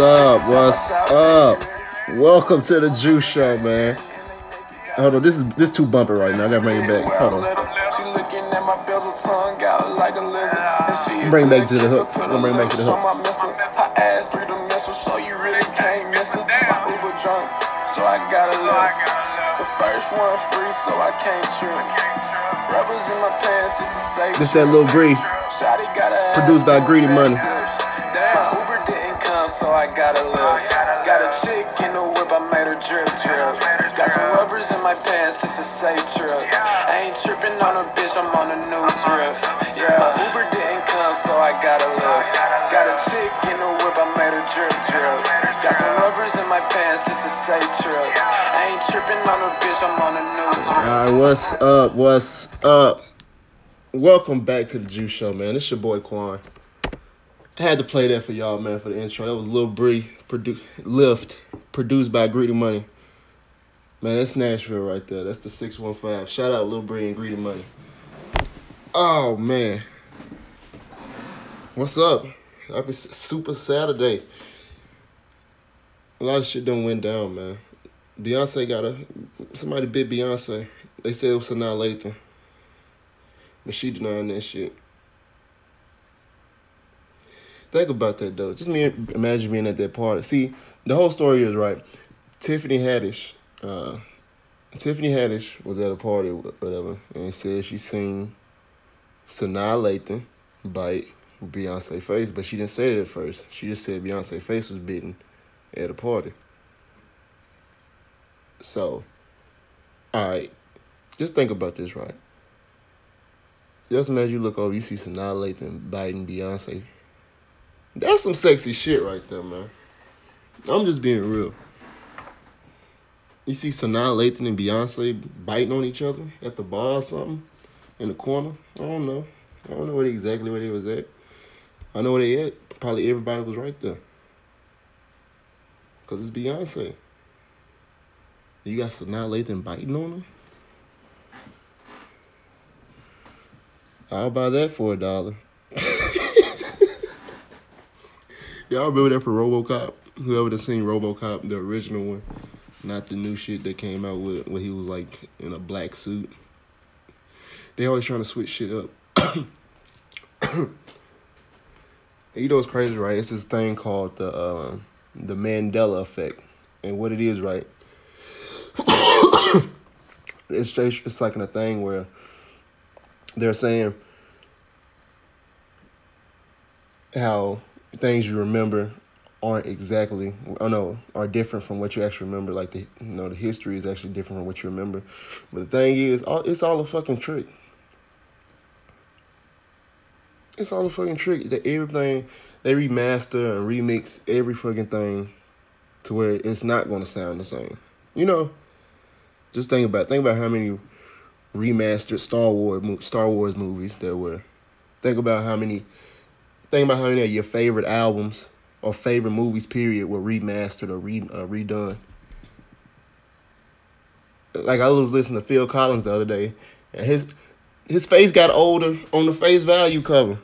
up? What's up? Welcome to the Juice Show, man. Hold on, this is this too bumpy right now. I gotta bring it back. Hold on. She looking at my bezel tongue out like a lizard. Bring back to the hook. Put a We'll bring back to the hook. on my missile. Her ass through the missile, so you really can't miss it. My Uber so I gotta live. The first free, so I can't. Rubbers in my pants, this is safe. This that little Bree. Shawty got a Produced by Greedy Money. Pants, safe trip. I ain't tripping on a bitch, I'm on a new drift. Yeah, Uber didn't come, so I gotta live. Got a chick in the whip, I made her drip drip. Got some rubbers in my pants, this a safe trip. I ain't tripping on a bitch, I'm on a new drip. Alright, what's up? What's up? Welcome back to the Juice Show, man. It's your boy Quan. I had to play that for y'all, man, for the intro. That was Lil Bree, produ- Lift, produced by Greedy Money. Man, that's Nashville right there. That's the 615. Shout out Lil Bree and Greedy Money. Oh, man. What's up? Happy Super Saturday. A lot of shit done went down, man. Beyonce got a somebody bit Beyonce. They said it was Sanaa Lathan. But she denying that shit. Think about that though. Just me imagine being at that party. See, the whole story is right. Tiffany Haddish, uh, Tiffany Haddish was at a party, whatever, and said she seen Sanaa Lathan bite Beyonce face, but she didn't say it at first. She just said Beyonce face was bitten at a party. So, all right, just think about this, right? Just imagine you look over, you see Sanaa Lathan biting Beyonce. That's some sexy shit right there, man. I'm just being real. You see Sanaa Lathan and Beyonce biting on each other at the bar or something in the corner. I don't know. I don't know what exactly where they was at. I know where they at. Probably everybody was right there. Cause it's Beyonce. You got Sanaa Lathan biting on her. I'll buy that for a dollar. Y'all remember that for RoboCop? Whoever that seen RoboCop, the original one, not the new shit that came out with when he was like in a black suit. They always trying to switch shit up. You know what's crazy, right? It's this thing called the uh, the Mandela effect, and what it is, right? it's just, it's like in a thing where they're saying how things you remember aren't exactly oh no are different from what you actually remember like the you know the history is actually different from what you remember but the thing is all, it's all a fucking trick it's all a fucking trick that everything they remaster and remix every fucking thing to where it's not going to sound the same you know just think about think about how many remastered Star Wars Star Wars movies there were. Think about how many. Think about how many of your favorite albums or favorite movies period were remastered or re, uh, redone. Like I was listening to Phil Collins the other day, and his his face got older on the face value cover.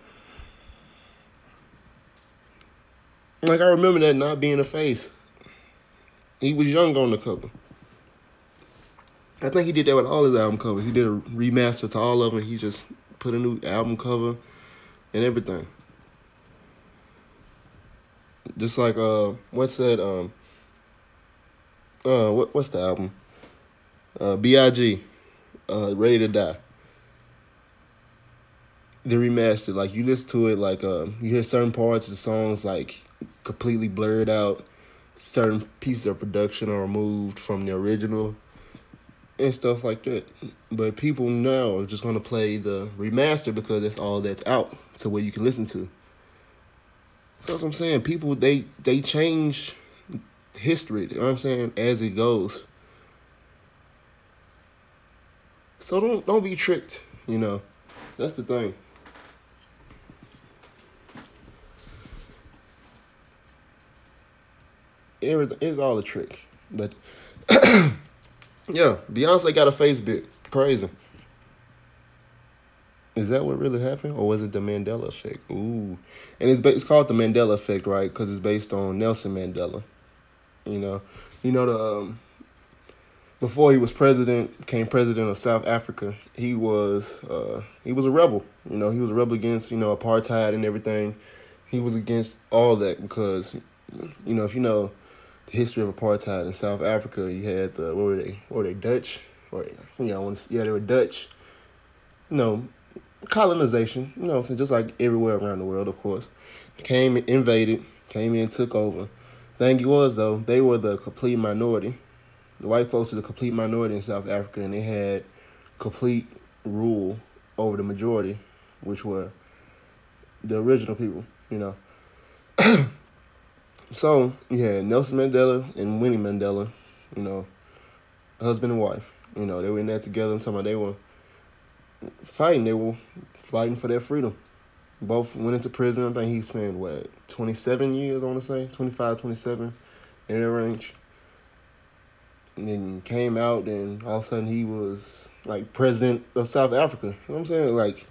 Like I remember that not being a face. He was young on the cover. I think he did that with all his album covers. He did a remaster to all of them. He just put a new album cover and everything. Just like uh, what's that um, uh, what what's the album? Uh, Big, uh, Ready to Die. The remastered, like you listen to it, like uh, you hear certain parts of the songs like completely blurred out. Certain pieces of production are removed from the original and stuff like that. But people now are just gonna play the remaster because that's all that's out to where you can listen to. So that's what I'm saying. People they they change history, you know what I'm saying, as it goes. So don't don't be tricked, you know. That's the thing. Everything it's all a trick. But yeah, Beyonce got a face Facebook. Crazy. Is that what really happened, or was it the Mandela effect? Ooh, and it's it's called the Mandela effect, right? Because it's based on Nelson Mandela. You know, you know the um, before he was president, became president of South Africa. He was uh, he was a rebel. You know, he was a rebel against you know apartheid and everything. He was against all that because you know if you know the history of apartheid in South Africa, you had the what were they? What were they Dutch? Or yeah, I want to yeah they were Dutch. Know, colonization. You know, just like everywhere around the world, of course, came invaded, came in, took over. Thing was though, they were the complete minority. The white folks were the complete minority in South Africa, and they had complete rule over the majority, which were the original people. You know. so you had Nelson Mandela and Winnie Mandela. You know, husband and wife. You know, they were in there together. I'm talking about they were fighting. They were fighting for their freedom. Both went into prison. I think he spent, what, 27 years, I want to say? 25, 27 in that range. And then came out, and all of a sudden he was, like, president of South Africa. You know what I'm saying? Like,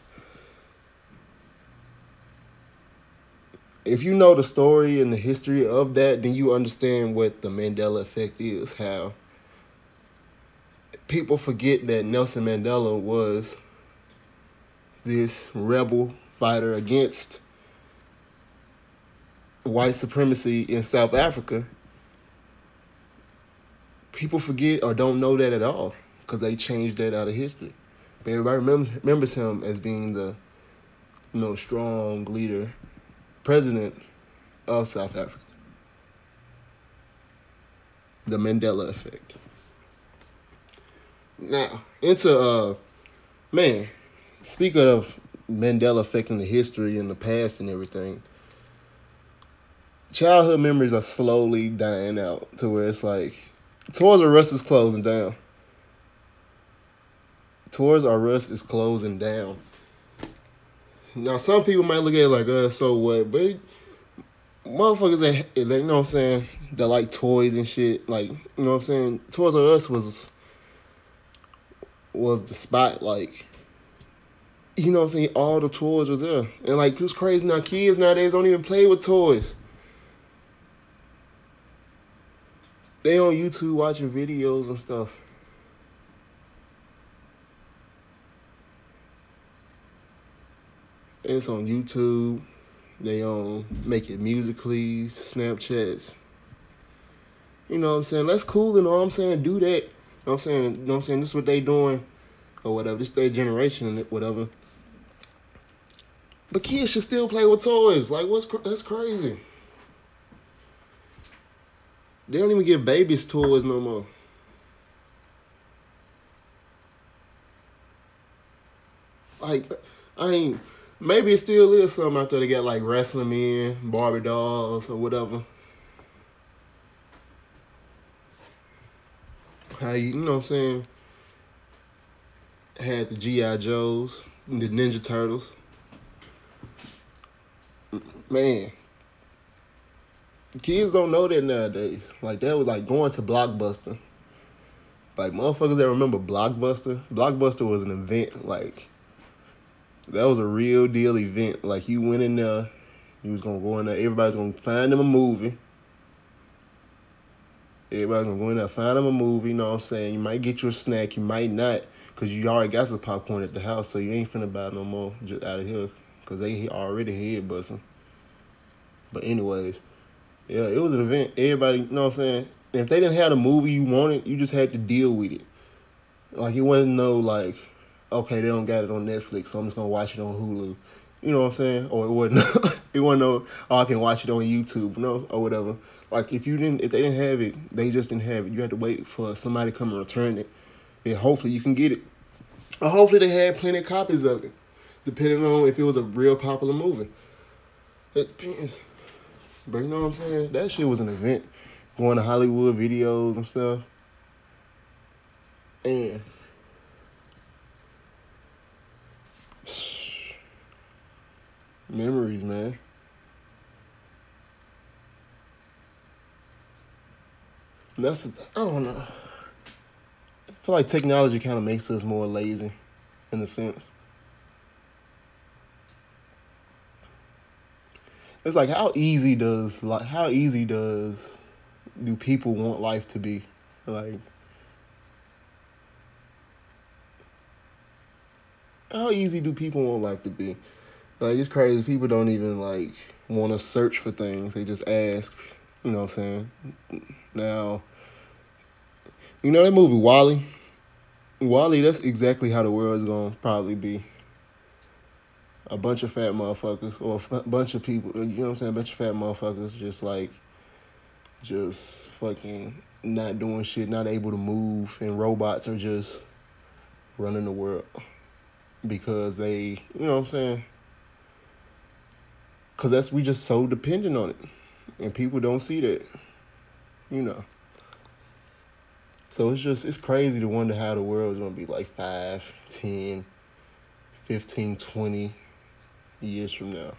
if you know the story and the history of that, then you understand what the Mandela effect is. How people forget that Nelson Mandela was this rebel fighter against white supremacy in South Africa. People forget or don't know that at all because they changed that out of history. But everybody remembers, remembers him as being the you know strong leader, president of South Africa. The Mandela effect. Now into uh man, speaking of Mandela affecting the history and the past and everything, childhood memories are slowly dying out to where it's like Toys R Us is closing down. Toys R Us is closing down. Now some people might look at it like, uh, so what? But motherfuckers that you know what I'm saying, that like toys and shit, like you know what I'm saying, Toys R Us was was the spot like you know what I'm saying? All the toys were there. And like, it's crazy now. Kids nowadays don't even play with toys. They on YouTube watching videos and stuff. It's on YouTube. They on making Musical.ly, Snapchats. You know what I'm saying? That's cool and all I'm saying. Do that. You know what I'm saying? You know what I'm saying? This is what they doing or whatever. This their generation and whatever. But kids should still play with toys. Like, what's that's crazy. They don't even give babies toys no more. Like, I mean, maybe it still is something out there. They got like wrestling men, Barbie dolls, or whatever. How you, you know what I'm saying? Had the G.I. Joes, the Ninja Turtles man, kids don't know that nowadays. Like that was like going to Blockbuster. Like motherfuckers that remember Blockbuster. Blockbuster was an event. Like that was a real deal event. Like you went in there, you was gonna go in there. Everybody's gonna find them a movie. Everybody's gonna go in there, find them a movie. You know what I'm saying? You might get you a snack, you might not, cause you already got some popcorn at the house, so you ain't finna buy no more just out of here, cause they already head busting. But anyways, yeah, it was an event. Everybody, you know what I'm saying? If they didn't have the movie you wanted, you just had to deal with it. Like it wasn't no like, okay, they don't got it on Netflix, so I'm just gonna watch it on Hulu. You know what I'm saying? Or it wasn't it wasn't no oh I can watch it on YouTube, no, or whatever. Like if you didn't if they didn't have it, they just didn't have it. You had to wait for somebody to come and return it. And hopefully you can get it. Or hopefully they had plenty of copies of it. Depending on if it was a real popular movie. It depends. But you know what I'm saying? That shit was an event. Going to Hollywood videos and stuff. And memories, man. That's the th- I don't know. I feel like technology kind of makes us more lazy in a sense. It's like how easy does like how easy does do people want life to be? Like how easy do people want life to be? Like it's crazy. People don't even like want to search for things. They just ask. You know what I'm saying? Now, you know that movie WALL-E. WALL-E. That's exactly how the world's gonna probably be. A bunch of fat motherfuckers, or a bunch of people. You know what I'm saying? A bunch of fat motherfuckers, just like, just fucking not doing shit, not able to move, and robots are just running the world because they, you know what I'm saying? Because that's, we just so dependent on it. And people don't see that, you know. So it's just, it's crazy to wonder how the world is going to be like 5, 10, 15, 20 years from now.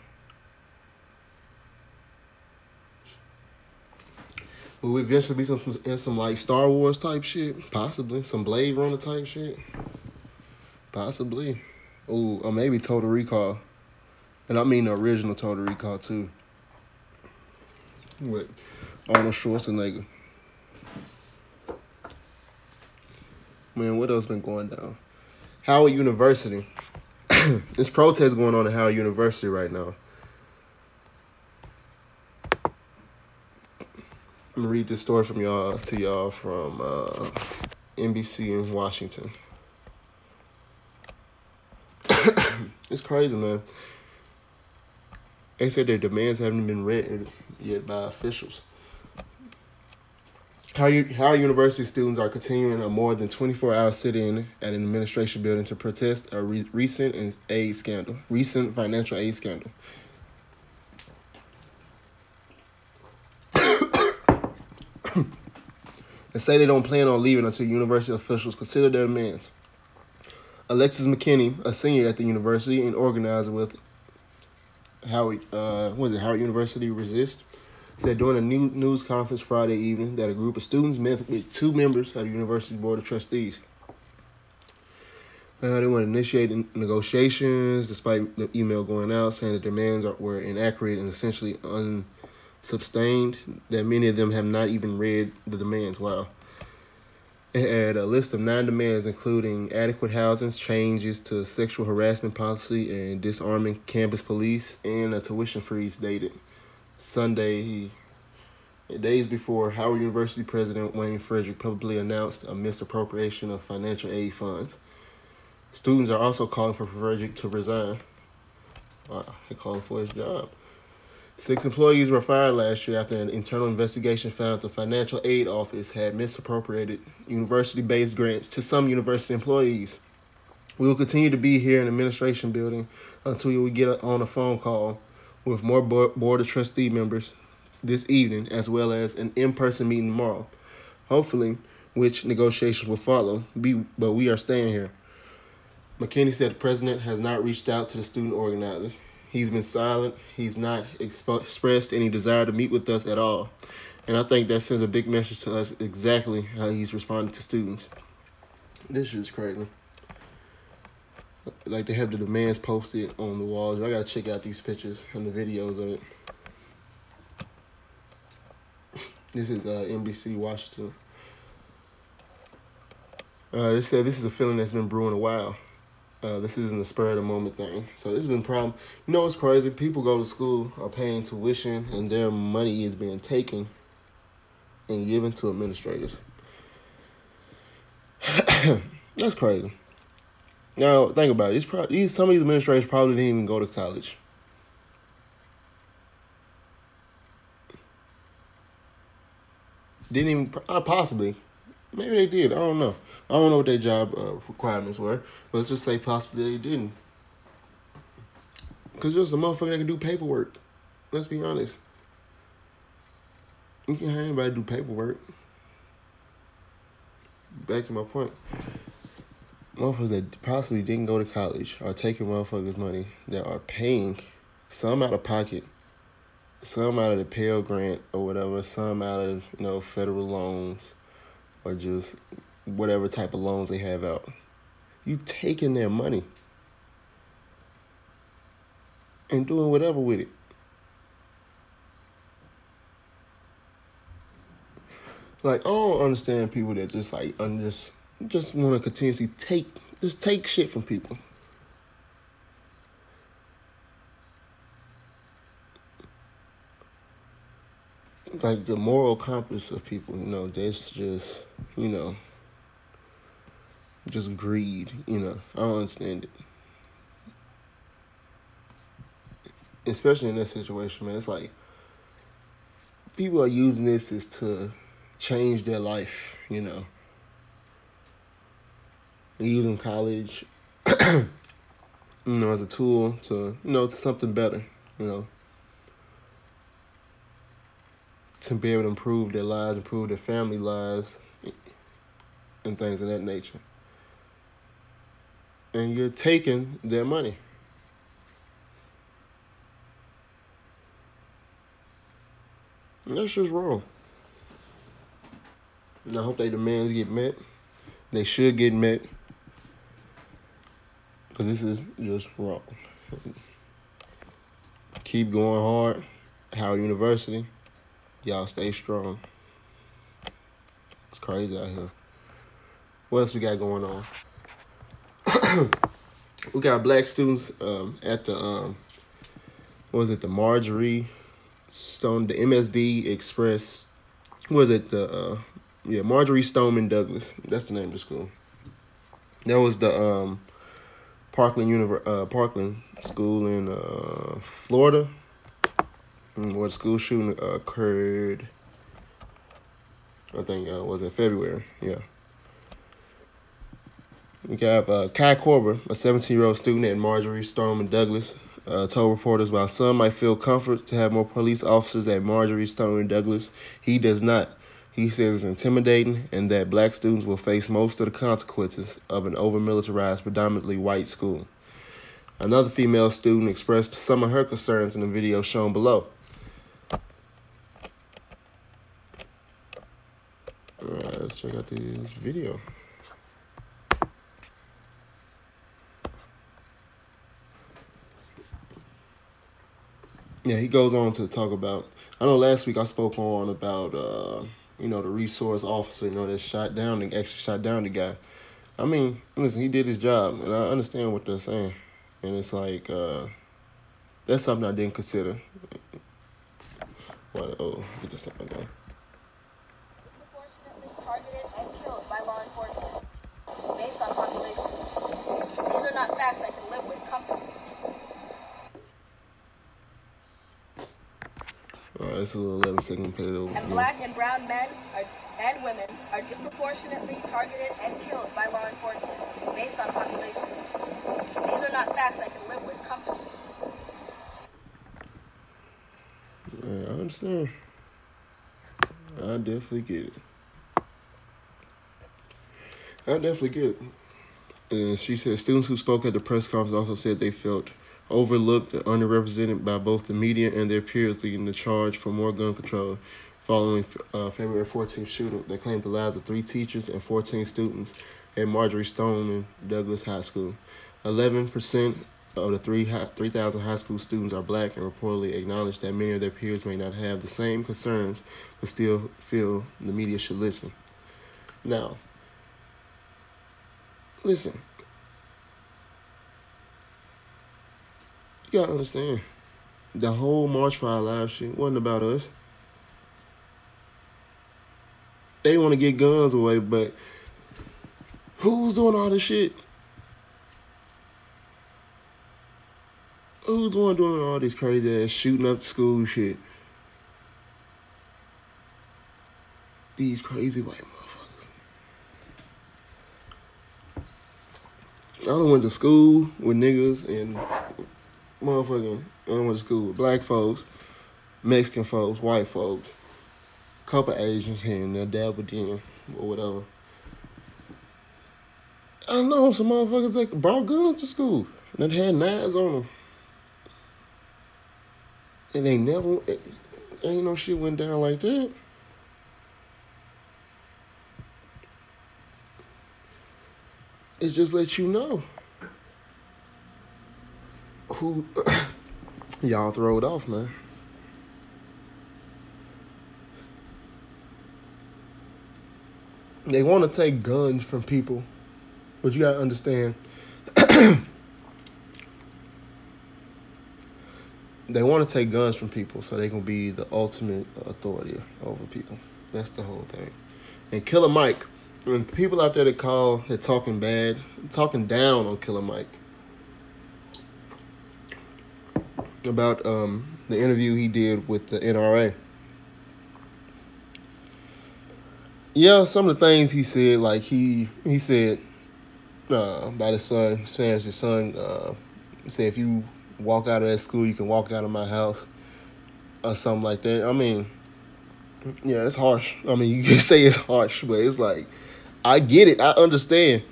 Will we eventually be some in some like Star Wars type shit? Possibly. Some Blade Runner type shit? Possibly. Ooh, or maybe Total Recall. And I mean the original Total Recall too. With Arnold Schwarzenegger. Man, what else been going down? Howard University. This protest going on at Howard University right now. I'm gonna read this story from y'all to y'all from uh, NBC in Washington. it's crazy, man. They said their demands haven't been read yet by officials. Howard University students are continuing a more than 24-hour sit-in at an administration building to protest a re- recent aid scandal, recent financial aid scandal. and say they don't plan on leaving until university officials consider their demands. Alexis McKinney, a senior at the university and organizer with Howard, uh, what is it, Howard University Resist, said during a new news conference Friday evening that a group of students met with two members of the university board of trustees. Uh, they want to initiate negotiations despite the email going out saying the demands are, were inaccurate and essentially unsubstantiated, that many of them have not even read the demands. Wow. It had a list of nine demands, including adequate housing, changes to sexual harassment policy, and disarming campus police, and a tuition freeze dated Sunday, days before Howard University President Wayne Frederick publicly announced a misappropriation of financial aid funds. Students are also calling for Frederick to resign. Wow, for his job. Six employees were fired last year after an internal investigation found the financial aid office had misappropriated university based grants to some university employees. We will continue to be here in the administration building until we get on a phone call with more board of trustee members this evening, as well as an in person meeting tomorrow. Hopefully, which negotiations will follow, be, but we are staying here. McKinney said the president has not reached out to the student organizers. He's been silent. He's not expo- expressed any desire to meet with us at all. And I think that sends a big message to us exactly how he's responding to students. This is crazy. Like they have the demands posted on the walls. I gotta check out these pictures and the videos of it. This is uh, NBC Washington. Uh, they said this is a feeling that's been brewing a while. Uh, this isn't a spur of the moment thing. So this has been problem. You know what's crazy? People go to school, are paying tuition, and their money is being taken and given to administrators. That's crazy. Now think about it. These, pro- these some of these administrators probably didn't even go to college. Didn't even uh, possibly Maybe they did. I don't know. I don't know what their job uh, requirements were, but let's just say possibly they didn't. Cause just a motherfucker that can do paperwork. Let's be honest. You can have anybody do paperwork. Back to my point. Motherfuckers that possibly didn't go to college are taking motherfuckers' money that are paying some out of pocket, some out of the Pell Grant or whatever, some out of you know federal loans or just whatever type of loans they have out. You taking their money and doing whatever with it. Like I don't understand people that just like un just just want to continuously take just take shit from people. Like the moral compass of people, you know, that's just you know just greed, you know. I don't understand it. Especially in this situation, man. It's like people are using this as to change their life, you know. Using college, you know, as a tool to, you know, to something better, you know. To be able to improve their lives, improve their family lives, and things of that nature. And you're taking their money. And that's just wrong. And I hope their demands get met. They should get met. Because this is just wrong. Keep going hard. Howard University. Y'all stay strong. It's crazy out here. What else we got going on? we got black students um, at the um, what was it the Marjory Stone the MSD Express was it the uh, yeah, Marjory Stoneman Douglas. That's the name of the school. That was the um, Parkland uh, Parkland School in uh, Florida, where the school shooting uh, occurred. I think uh, was in February. Yeah. We have uh, Kai Koerber, a 17-year-old student at Marjory Stoneman Douglas, uh, told reporters while some might feel comfort to have more police officers at Marjory Stoneman Douglas, he does not. He says it's intimidating and that black students will face most of the consequences of an over militarized, predominantly white school. Another female student expressed some of her concerns in the video shown below. Alright, let's check out this video. Yeah, he goes on to talk about. I know last week I spoke on about uh, you know, the resource officer, you know, that shot down and actually shot down the guy. I mean, listen, he did his job, and I understand what they're saying. And it's like, uh, that's something I didn't consider. What? Oh, get this something going. Alright, this is a 11 second play it over. And black and brown men are, and women are disproportionately targeted and killed by law enforcement based on population. These are not facts I can live with comfortably. Yeah, I understand. I definitely get it. I definitely get it. And she said students who spoke at the press conference also said they felt overlooked and underrepresented by both the media and their peers leading the charge for more gun control following uh, February 14th shooting that claimed the lives of three teachers and 14 students at Marjory Stoneman Douglas High School. 11% of the 3,000 high school students are black and reportedly acknowledge that many of their peers may not have the same concerns but still feel the media should listen. Now, listen, You gotta understand. The whole March for Our Lives shit wasn't about us. They want to get guns away, but who's doing all this shit? Who's the one doing all this crazy ass shooting up school shit? These crazy white motherfuckers. I done went to school with niggas and motherfucking, I went to school with black folks, Mexican folks, white folks, couple Asians here and there, dabbled in, or whatever. I don't know, some motherfuckers that brought guns to school that had knives on them. And they never, it, ain't no shit went down like that. It just lets you know who y'all throw it off, man. They want to take guns from people, but you gotta understand. they want to take guns from people so they can be the ultimate authority over people. That's the whole thing. And Killer Mike, when people out there that call, they're talking bad, talking down on Killer Mike about um, the interview he did with the NRA. Yeah, some of the things he said, like he he said uh, about his son, his parents, his son uh, said if you walk out of that school, you can walk out of my house or something like that. I mean, yeah, it's harsh. I mean, you can say it's harsh, but it's like I get it. I understand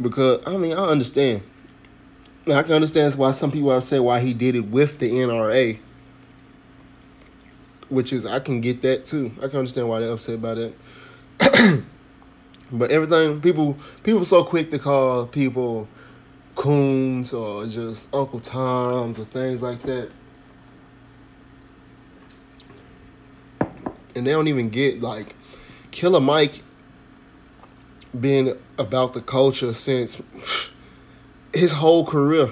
because I mean I understand. I can understand why some people have said why he did it with the NRA, which is I can get that too. I can understand why they're upset about it. but everything people people so quick to call people coons or just Uncle Toms or things like that. And they don't even get like Killer Mike being about the culture since his whole career.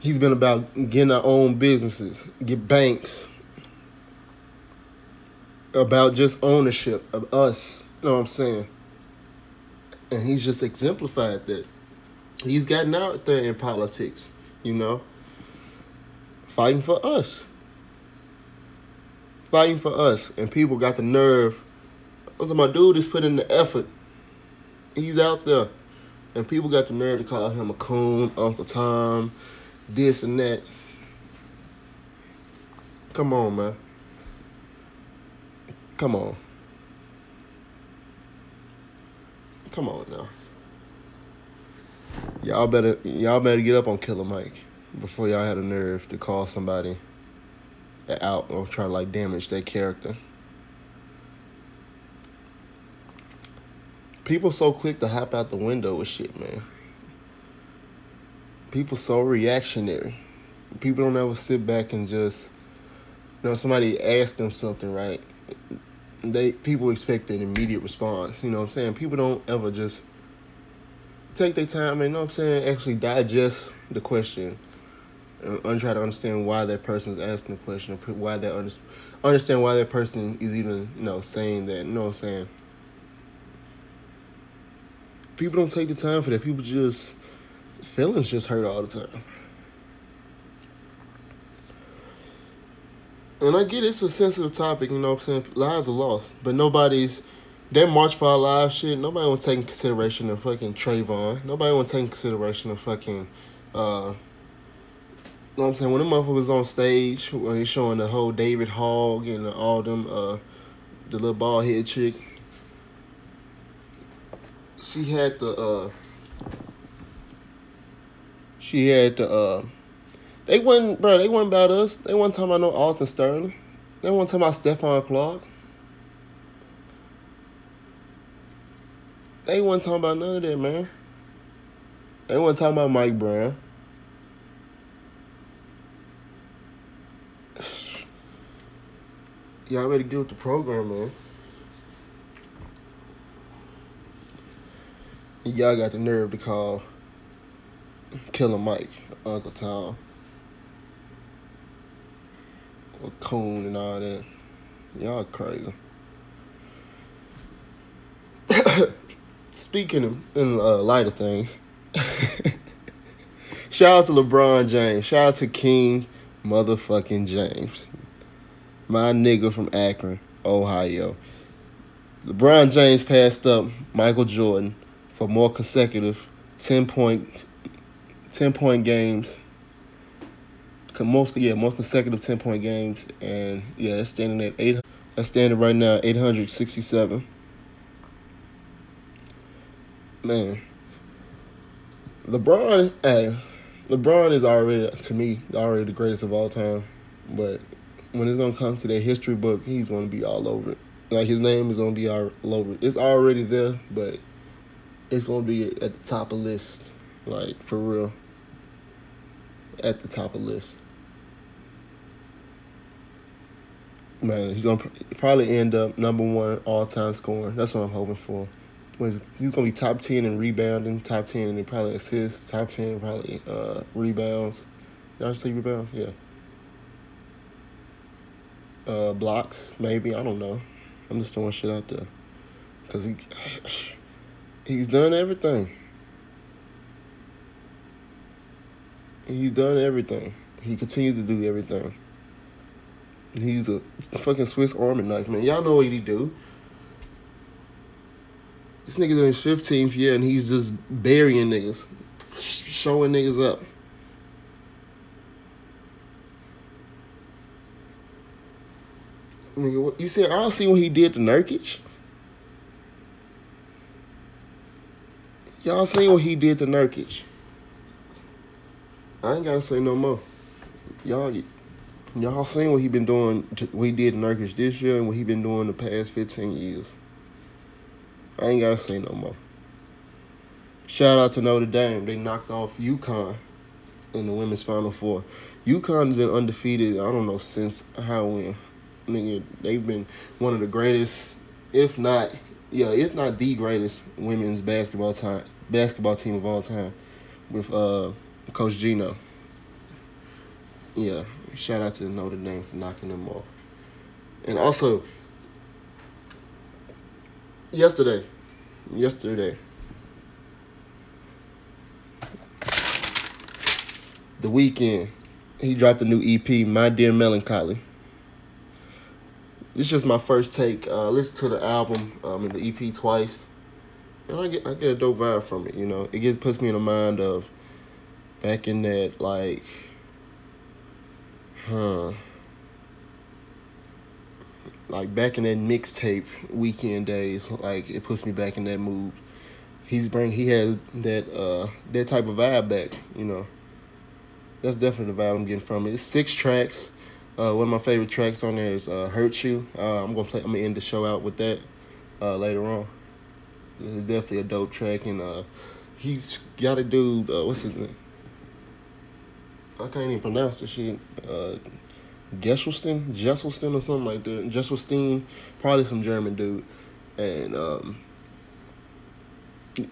He's been about getting our own businesses, get banks, about just ownership of us. You know what I'm saying? And he's just exemplified that. He's gotten out there in politics, you know, fighting for us. Fighting for us. And people got the nerve. My dude is putting the effort. He's out there. And people got the nerve to call him a coon, Uncle Tom, this and that. Come on, man. Come on. Come on now. Y'all better y'all better get up on Killer Mike before y'all had a nerve to call somebody out or try to like damage their character. People so quick to hop out the window with shit, man. People so reactionary. People don't ever sit back and just you know somebody ask them something, right? they people expect an immediate response. You know what I'm saying? People don't ever just take their time and you know what I'm saying, actually digest the question and try to understand why that person is asking the question why they under, understand why that person is even, you know, saying that. You know what I'm saying? People don't take the time for that. People just feelings just hurt all the time. and I get it's a sensitive topic, you know what I'm saying? Lives are lost. But nobody's that March for Our Lives shit, nobody won't take in consideration of fucking Trayvon. Nobody won't take in consideration of fucking uh you know what I'm saying? When the motherfucker was on stage, when he's showing the whole David Hogg and all them, uh, the little bald head chick, she had the, uh, she had the, uh, they wasn't, bro. They wasn't about us. They wasn't talking about no Alton Sterling. They wasn't talking about Stephon Clark. They wasn't talking about none of that, man. They wasn't talking about Mike Brown. Y'all better get with the program, man. Y'all got the nerve to call Killer Mike Uncle Tom. a coon and all that. Y'all crazy. Speaking of, in uh, lighter things, shout out to LeBron James. Shout out to King motherfucking James. My nigga from Akron, Ohio. LeBron James passed up Michael Jordan for more consecutive 10 point 10 point games most yeah most consecutive ten point games, and yeah, that's standing at eight. That's standing right now eight hundred sixty seven. Man, LeBron, hey, LeBron is already to me already the greatest of all time, but when it's gonna come to that history book, he's gonna be all over it. Like his name is gonna be all over it. It's already there, but it's gonna be at the top of list, like for real. At the top of list. Man, he's gonna probably end up number one all time scoring. That's what I'm hoping for. He's gonna be top ten in rebounding, top ten in probably assists, top ten probably uh, rebounds. I see rebounds? Yeah. Uh, blocks, maybe. I don't know. I'm just throwing shit out there. Cause he he's done everything. He's done everything. He continues to do everything. He's a fucking Swiss Army knife, man. Y'all know what he do. This nigga's in his 15th year and he's just burying niggas, showing niggas up. Nigga, what, you said I don't see what he did to Nurkic. Y'all seen what he did to Nurkic. I ain't gotta say no more. Y'all, y'all seen what he been doing, what he did to Nurkic this year, and what he been doing the past 15 years. I ain't gotta say no more. Shout out to Notre Dame. They knocked off UConn in the women's Final Four. UConn's been undefeated. I don't know since how when. Nigga, they've been one of the greatest, if not, yeah, if not the greatest women's basketball time basketball team of all time with uh, Coach Gino. Yeah, shout out to the Notre Dame for knocking them off. And also, yesterday, yesterday, the Weeknd, he dropped a new EP, My Dear Melancholy. This is just my first take. Uh, listen to the album um, and the EP twice, and I get I get a dope vibe from it. You know, it gets puts me in the mind of back in that like, huh, like back in that mixtape Weeknd days. Like it puts me back in that mood. He's bring he has that uh that type of vibe back. You know, that's definitely the vibe I'm getting from it. It's six tracks. Uh, one of my favorite tracks on there is uh, "Hurt You." Uh, I'm gonna play. I'm gonna end the show out with that uh, later on. It's definitely a dope track, and uh, he's got a dude. Uh, what's his name? I can't even pronounce the shit. Gesselstein, Jesselstein or something like that. Jesselstein, probably some German dude, and um,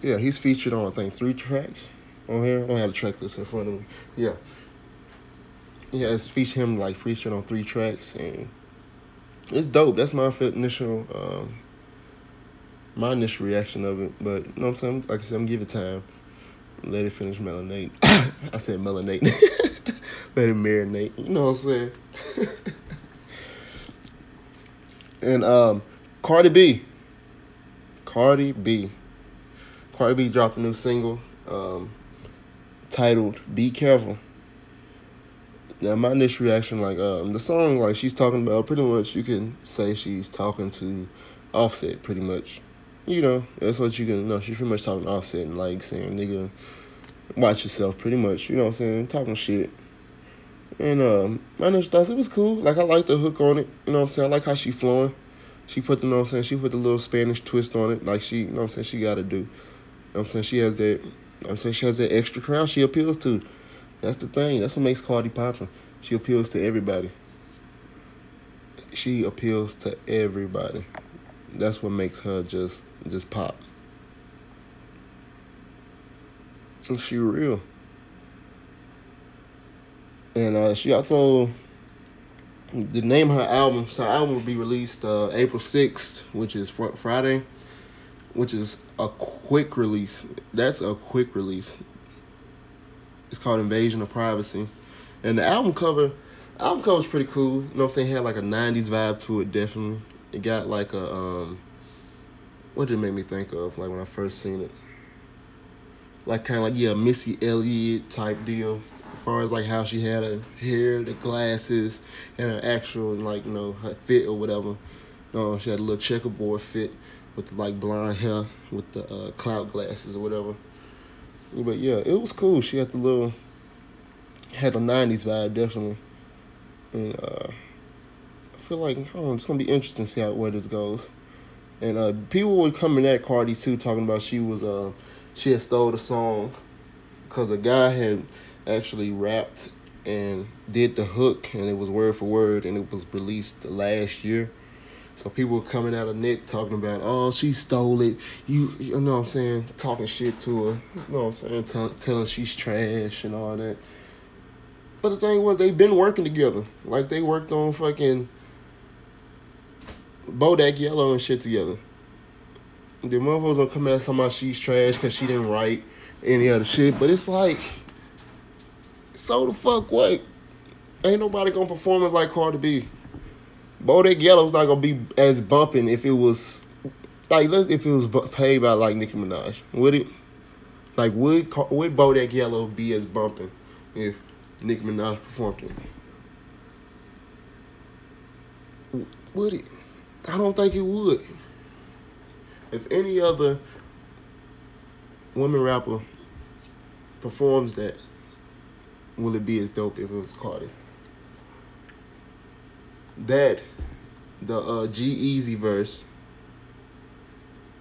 yeah, he's featured on I think three tracks on here. I don't have the track list in front of me. Yeah, yeah, it's featured him like featured on three tracks, and it's dope. That's my initial, um, my initial reaction of it. But you know what I'm saying? Like I said, I'm give it time. Let it finish melanate. I said melanate. Let it marinate. You know what I'm saying? and um, Cardi B. Cardi B. Cardi B dropped a new single um, titled "Be Careful." Now my initial reaction, like um, the song, like she's talking about, pretty much you can say she's talking to Offset, pretty much. You know, that's what you can know. She's pretty much talking to Offset and like saying, "Nigga, watch yourself," pretty much. You know what I'm saying? Talking shit. And um, my initial thoughts, it was cool. Like I like the hook on it. You know what I'm saying? I like how she flowing. She put the, you know what I'm saying? She put the little Spanish twist on it, like she, you know what I'm saying? She got to do. You know what I'm saying? She has that. I'm saying she has that extra crowd she appeals to. That's the thing. That's what makes Cardi poppin'. She appeals to everybody. She appeals to everybody. That's what makes her just just pop. And she real. And uh, she also the name of her album. So her album will be released uh, April sixth, which is fr- Friday, which is a quick release. That's a quick release. It's called Invasion of Privacy. And the album cover, album cover is pretty cool. You know what I'm saying? It had like a '90s vibe to it, definitely. It got like a um, what did it make me think of? Like when I first seen it, like kind of like yeah, Missy Elliott type deal. As far as like how she had her hair, the glasses, and her actual like you know her fit or whatever. Know, she had a little checkerboard fit with like blonde hair with the uh, cloud glasses or whatever. But yeah, it was cool. She had the little had a '90s vibe definitely, and uh, I feel like it's gonna be interesting to see how where this goes. And uh, people were coming at Cardi too, talking about she was uh she had stole the song because a guy had actually rapped and did the hook, and it was word for word, and it was released last year. So people were coming out of Nick talking about, oh, she stole it. You, you know what I'm saying? Talking shit to her. You know what I'm saying? Tell, telling she's trash and all that. But the thing was, they've been working together. Like they worked on fucking Bodak Yellow and shit together. The motherfuckers gonna come out about she's trash because she didn't write any other shit. But it's like, so the fuck what? Ain't nobody gonna perform it like Cardi B. Bodak Yellow's not gonna be as bumping if it was like let's if it was paid by like Nicki Minaj. Would it? Like would would Bodak Yellow be as bumping if Nicki Minaj performed it? Would it? I don't think it would. If any other woman rapper performs that, will it be as dope if it was Cardi? That the uh G-Eazy verse.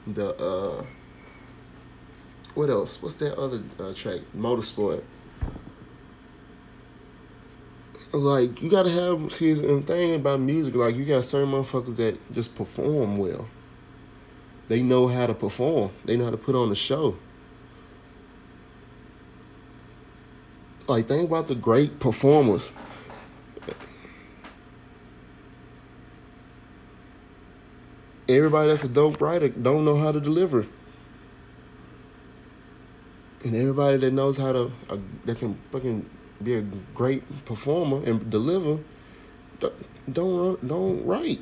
The uh what else? What's that other uh, track? Motorsport. Like you gotta have see the thing about music. Like you got certain motherfuckers that just perform well. They know how to perform. They know how to put on the show. Like think about the great performers everybody that's a dope writer don't know how to deliver. And everybody that knows how to uh, that can fucking be a great performer and deliver don't don't write.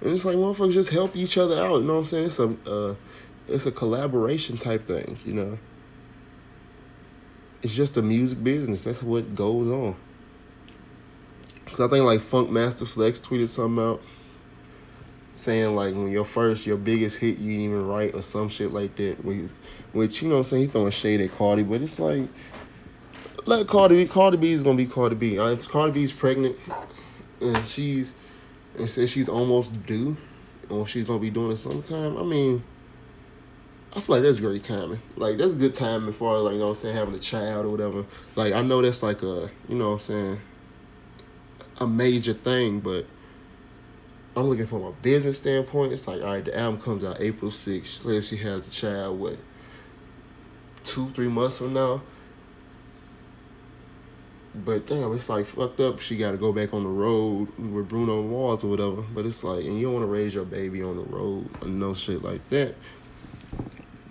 And it's like motherfuckers just help each other out. You know what I'm saying? It's a uh, it's a collaboration type thing. You know. It's just a music business. That's what goes on. Cause I think like Funkmaster Flex tweeted something out saying like when your first, your biggest hit you didn't even write or some shit like that. Which, which you know what I'm saying, he's throwing shade at Cardi, but it's like let Cardi B. Cardi B is gonna be Cardi B. Uh, if Cardi B's pregnant and she's and says she's almost due, or she's gonna be doing it sometime. I mean. I feel like that's great timing. Like that's a good timing for like you know what I'm saying having a child or whatever. Like I know that's like a you know what I'm saying a major thing, but I'm looking from a business standpoint. It's like, all right, the album comes out April 6th. Say if she has a child, what, two, three months from now? But damn, it's like fucked up. She got to go back on the road with Bruno Mars or whatever. But it's like, and you don't want to raise your baby on the road and no shit like that.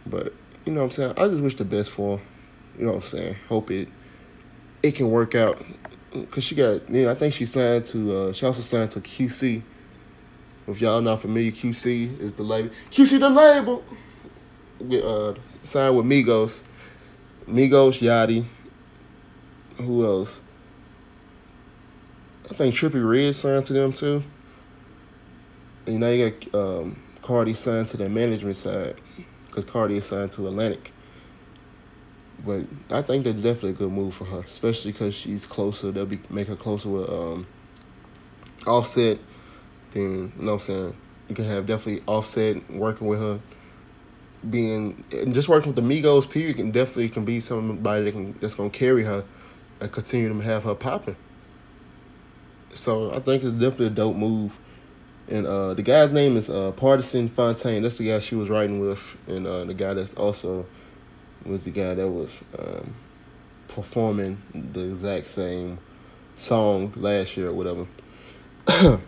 But you know what I'm saying? I just wish the best for her. You know what I'm saying? Hope it it can work out because she got, yeah, I think she signed to, uh, she also signed to QC. If y'all not familiar, QC is the label. QC the label. Uh, signed with Migos. Migos, Yachty. Who else? I think Trippie Redd signed to them too. And now you got um, Cardi signed to the management side because Cardi is signed to Atlantic. But I think that's definitely a good move for her, especially because she's closer. They'll be make her closer with um, Offset. Then you know what I'm saying you can have definitely Offset working with her. Being and just working with the Migos, period, can definitely can be somebody that can that's gonna carry her and continue to have her popping. So I think it's definitely a dope move. And uh, the guy's name is uh, Pardison Fontaine. That's the guy she was writing with, and uh, the guy that's also was the guy that was um, performing the exact same song last year or whatever.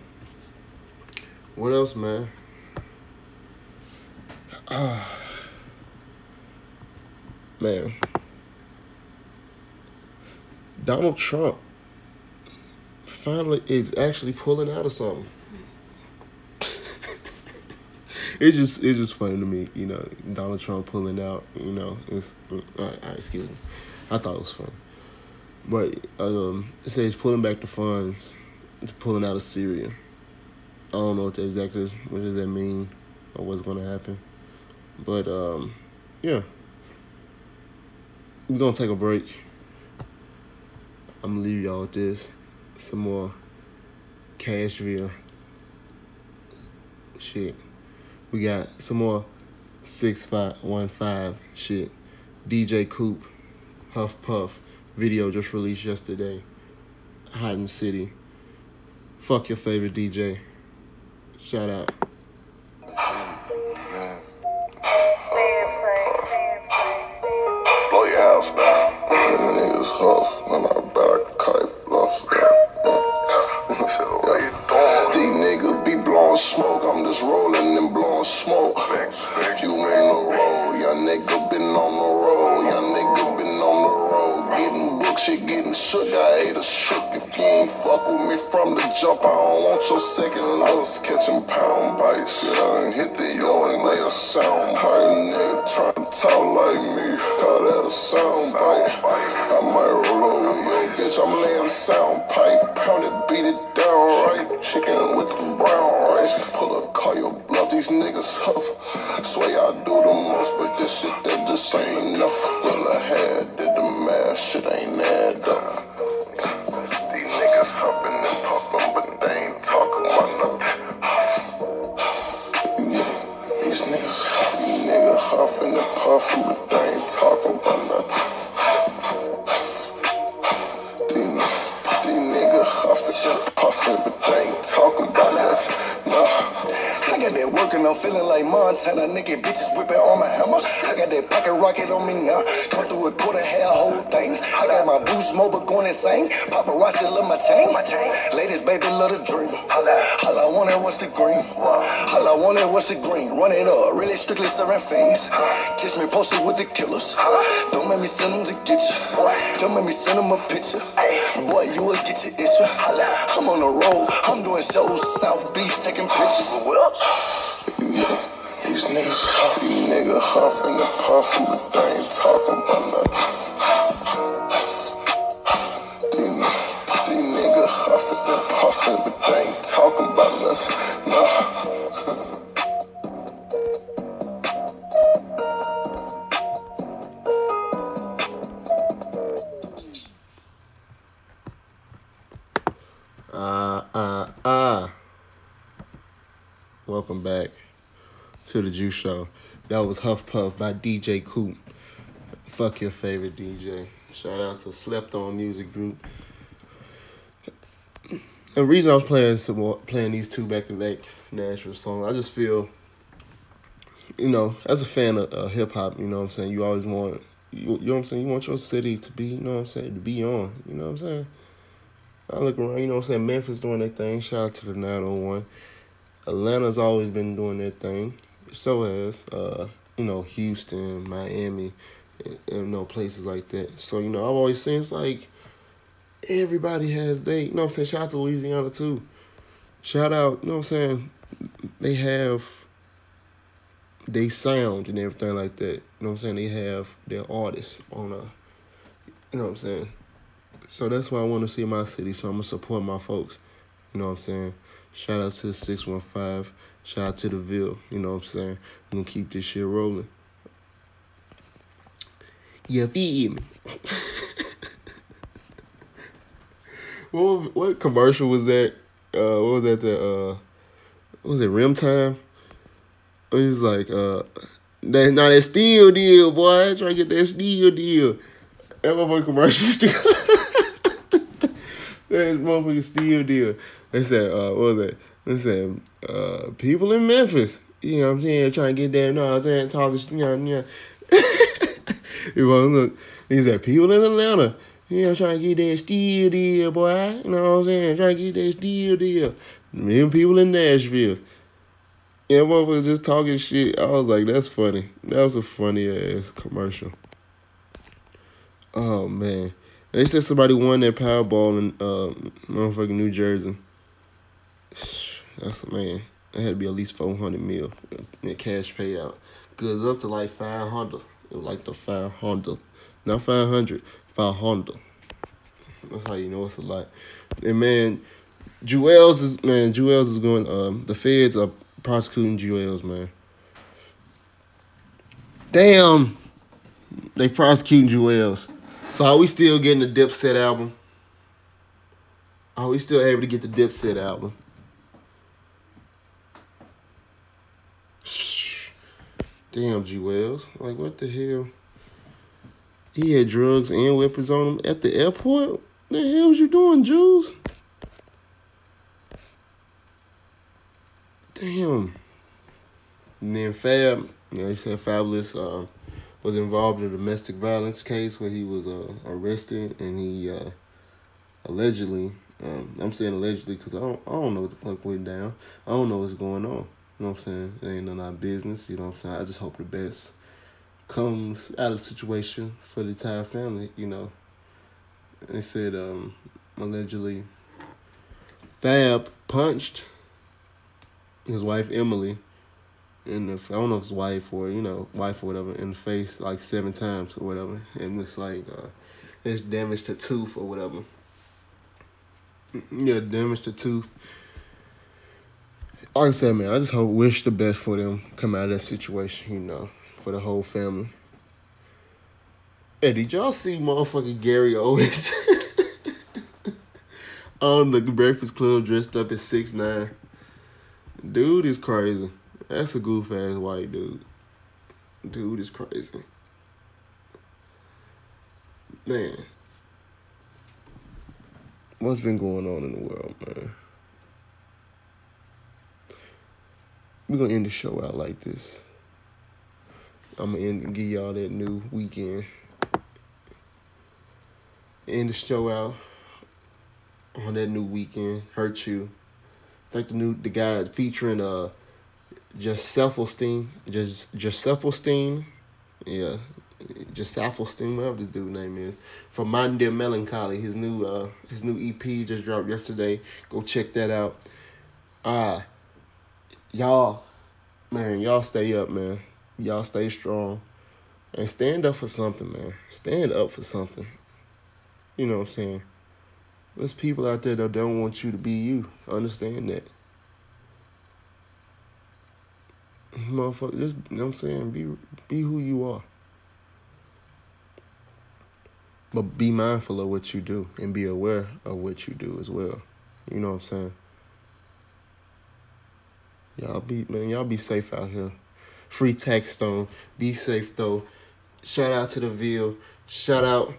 what else, man? Ah, man. Donald Trump finally is actually pulling out of something. It's just it's just funny to me, you know, Donald Trump pulling out, you know, it's uh, uh, excuse me. I thought it was fun, But um it says pulling back the funds to pulling out of Syria. I don't know what that exactly is, what does that mean or what's gonna happen. But um yeah, we're gonna take a break. I'm gonna leave y'all with this. Some more Cashville shit. We got some more six five one five shit. DJ Coop, Huff Puff video just released yesterday. Hot in the city. Fuck your favorite DJ. Shout out. Like Montana. Nigga, bitches whipping on my hammer. I got that pocket rocket on me now. Come through a quarter hair, whole things. I got my boost mobile going insane. Paparazzi love my chain. Ladies, baby, love the dream. All I wanted was the green. All I wanted was the green. Run it up, really strictly serving fiends. Kiss me posted with the killers. Don't make me send them to get you. Don't make me send them a picture. Boy, you will get your issue. I'm on the road. I'm doing shows South Beach, taking pictures. Niggas huff, these niggas huffing and puffing, but they ain't talking about nothing. The Juice Show. That was Huff Puff by DJ Coop. Fuck your favorite DJ. Shout out to Slept On Music Group. The reason I was playing some more, playing these two back to back Nashville songs, I just feel, you know, as a fan of uh, hip hop, you know what I'm saying, you always want, you, you know what I'm saying, you want your city to be, you know what I'm saying, to be on, you know what I'm saying. I look around, you know what I'm saying, Memphis doing their thing. Shout out to the 901. Atlanta's always been doing their thing. So as uh, you know, Houston, Miami, and, and, you know, places like that. So, you know, I've always seen it's like everybody has they, you know what I'm saying, shout out to Louisiana too. Shout out, you know what I'm saying, they have they sound and everything like that. You know what I'm saying? They have their artists on a, you know what I'm saying? So that's why I want to see my city. So I'm gonna support my folks. You know what I'm saying? Shout out to the 615. Shout out to the Ville. You know what I'm saying? I'm gonna keep this shit rolling. You feel me? what what commercial was that? Uh, what was that? The uh, what was it Rim Time? It was like uh, that now that steel deal, boy. Try to get that steel deal. That motherfucking commercial that motherfucking steel deal. They said, uh, what was it? They said, uh, people in Memphis. You know what I'm saying? Trying to get there. No, I'm saying talking. You know, you know. it was look. He said, people in Atlanta. You know, trying to get that steel deal, boy. You know what I'm saying? Trying to get that steel deal. Them people in Nashville. Yeah, motherfucker just talking shit. I was like, that's funny. That was a funny ass commercial. Oh man. They said somebody won that Powerball in uh, motherfucking New Jersey. That's man. That had to be at least four hundred mil in cash payout. Cause up to like five hundred. It was like the five hundred. Not five hundred. Five hundred. That's how you know it's a lot. And man, Juelz is man, Juelz is going um the feds are prosecuting Juelz, man. Damn. They prosecuting Juelz. So are we still getting the Dipset album? Are we still able to get the Dipset album? Damn, G Wells. Like, what the hell? He had drugs and weapons on him at the airport? The hell was you doing, Juelz? Damn. And then Fab, you know, he said Fabolous uh, was involved in a domestic violence case where he was uh, arrested and he uh, allegedly, um, I'm saying allegedly because I don't, I don't know what the fuck went down. I don't know what's going on. You know what I'm saying? It ain't none of our business. You know what I'm saying? I just hope the best comes out of the situation for the entire family. You know, they said um, allegedly Fab punched his wife Emily in the I don't know if it's wife or you know wife or whatever in the face like seven times or whatever, and it's like uh, it's damaged to tooth or whatever. Yeah, damaged to tooth. Like I said, man, I just hope wish the best for them come out of that situation, you know, for the whole family. Hey, did y'all see motherfucking Gary Owens on um, the Breakfast Club dressed up as six nine? Dude is crazy. That's a goof ass white dude. Dude is crazy. Man. What's been going on in the world, man? We're gonna end the show out like this. I'm gonna end and give y'all that new Weeknd. End the show out on that new Weeknd. Hurt you. I think the new the guy featuring uh Gesaffelstein, just Gesaffelstein, yeah, Gesaffelstein, whatever this dude name is, from My Dear Melancholy. His new uh his new EP just dropped yesterday. Go check that out. Ah, uh, y'all, man, y'all stay up, man. Y'all stay strong and stand up for something, man. Stand up for something. You know what I'm saying? There's people out there that don't want you to be you. Understand that. Motherfucker, just you know what I'm saying, be be who you are. But be mindful of what you do and be aware of what you do as well. You know what I'm saying? Y'all be man, y'all be safe out here. Free tax stone. Be safe though. Shout out to the Ville. Shout out.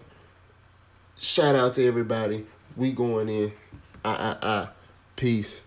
Shout out to everybody. We going in. I I ah. Peace.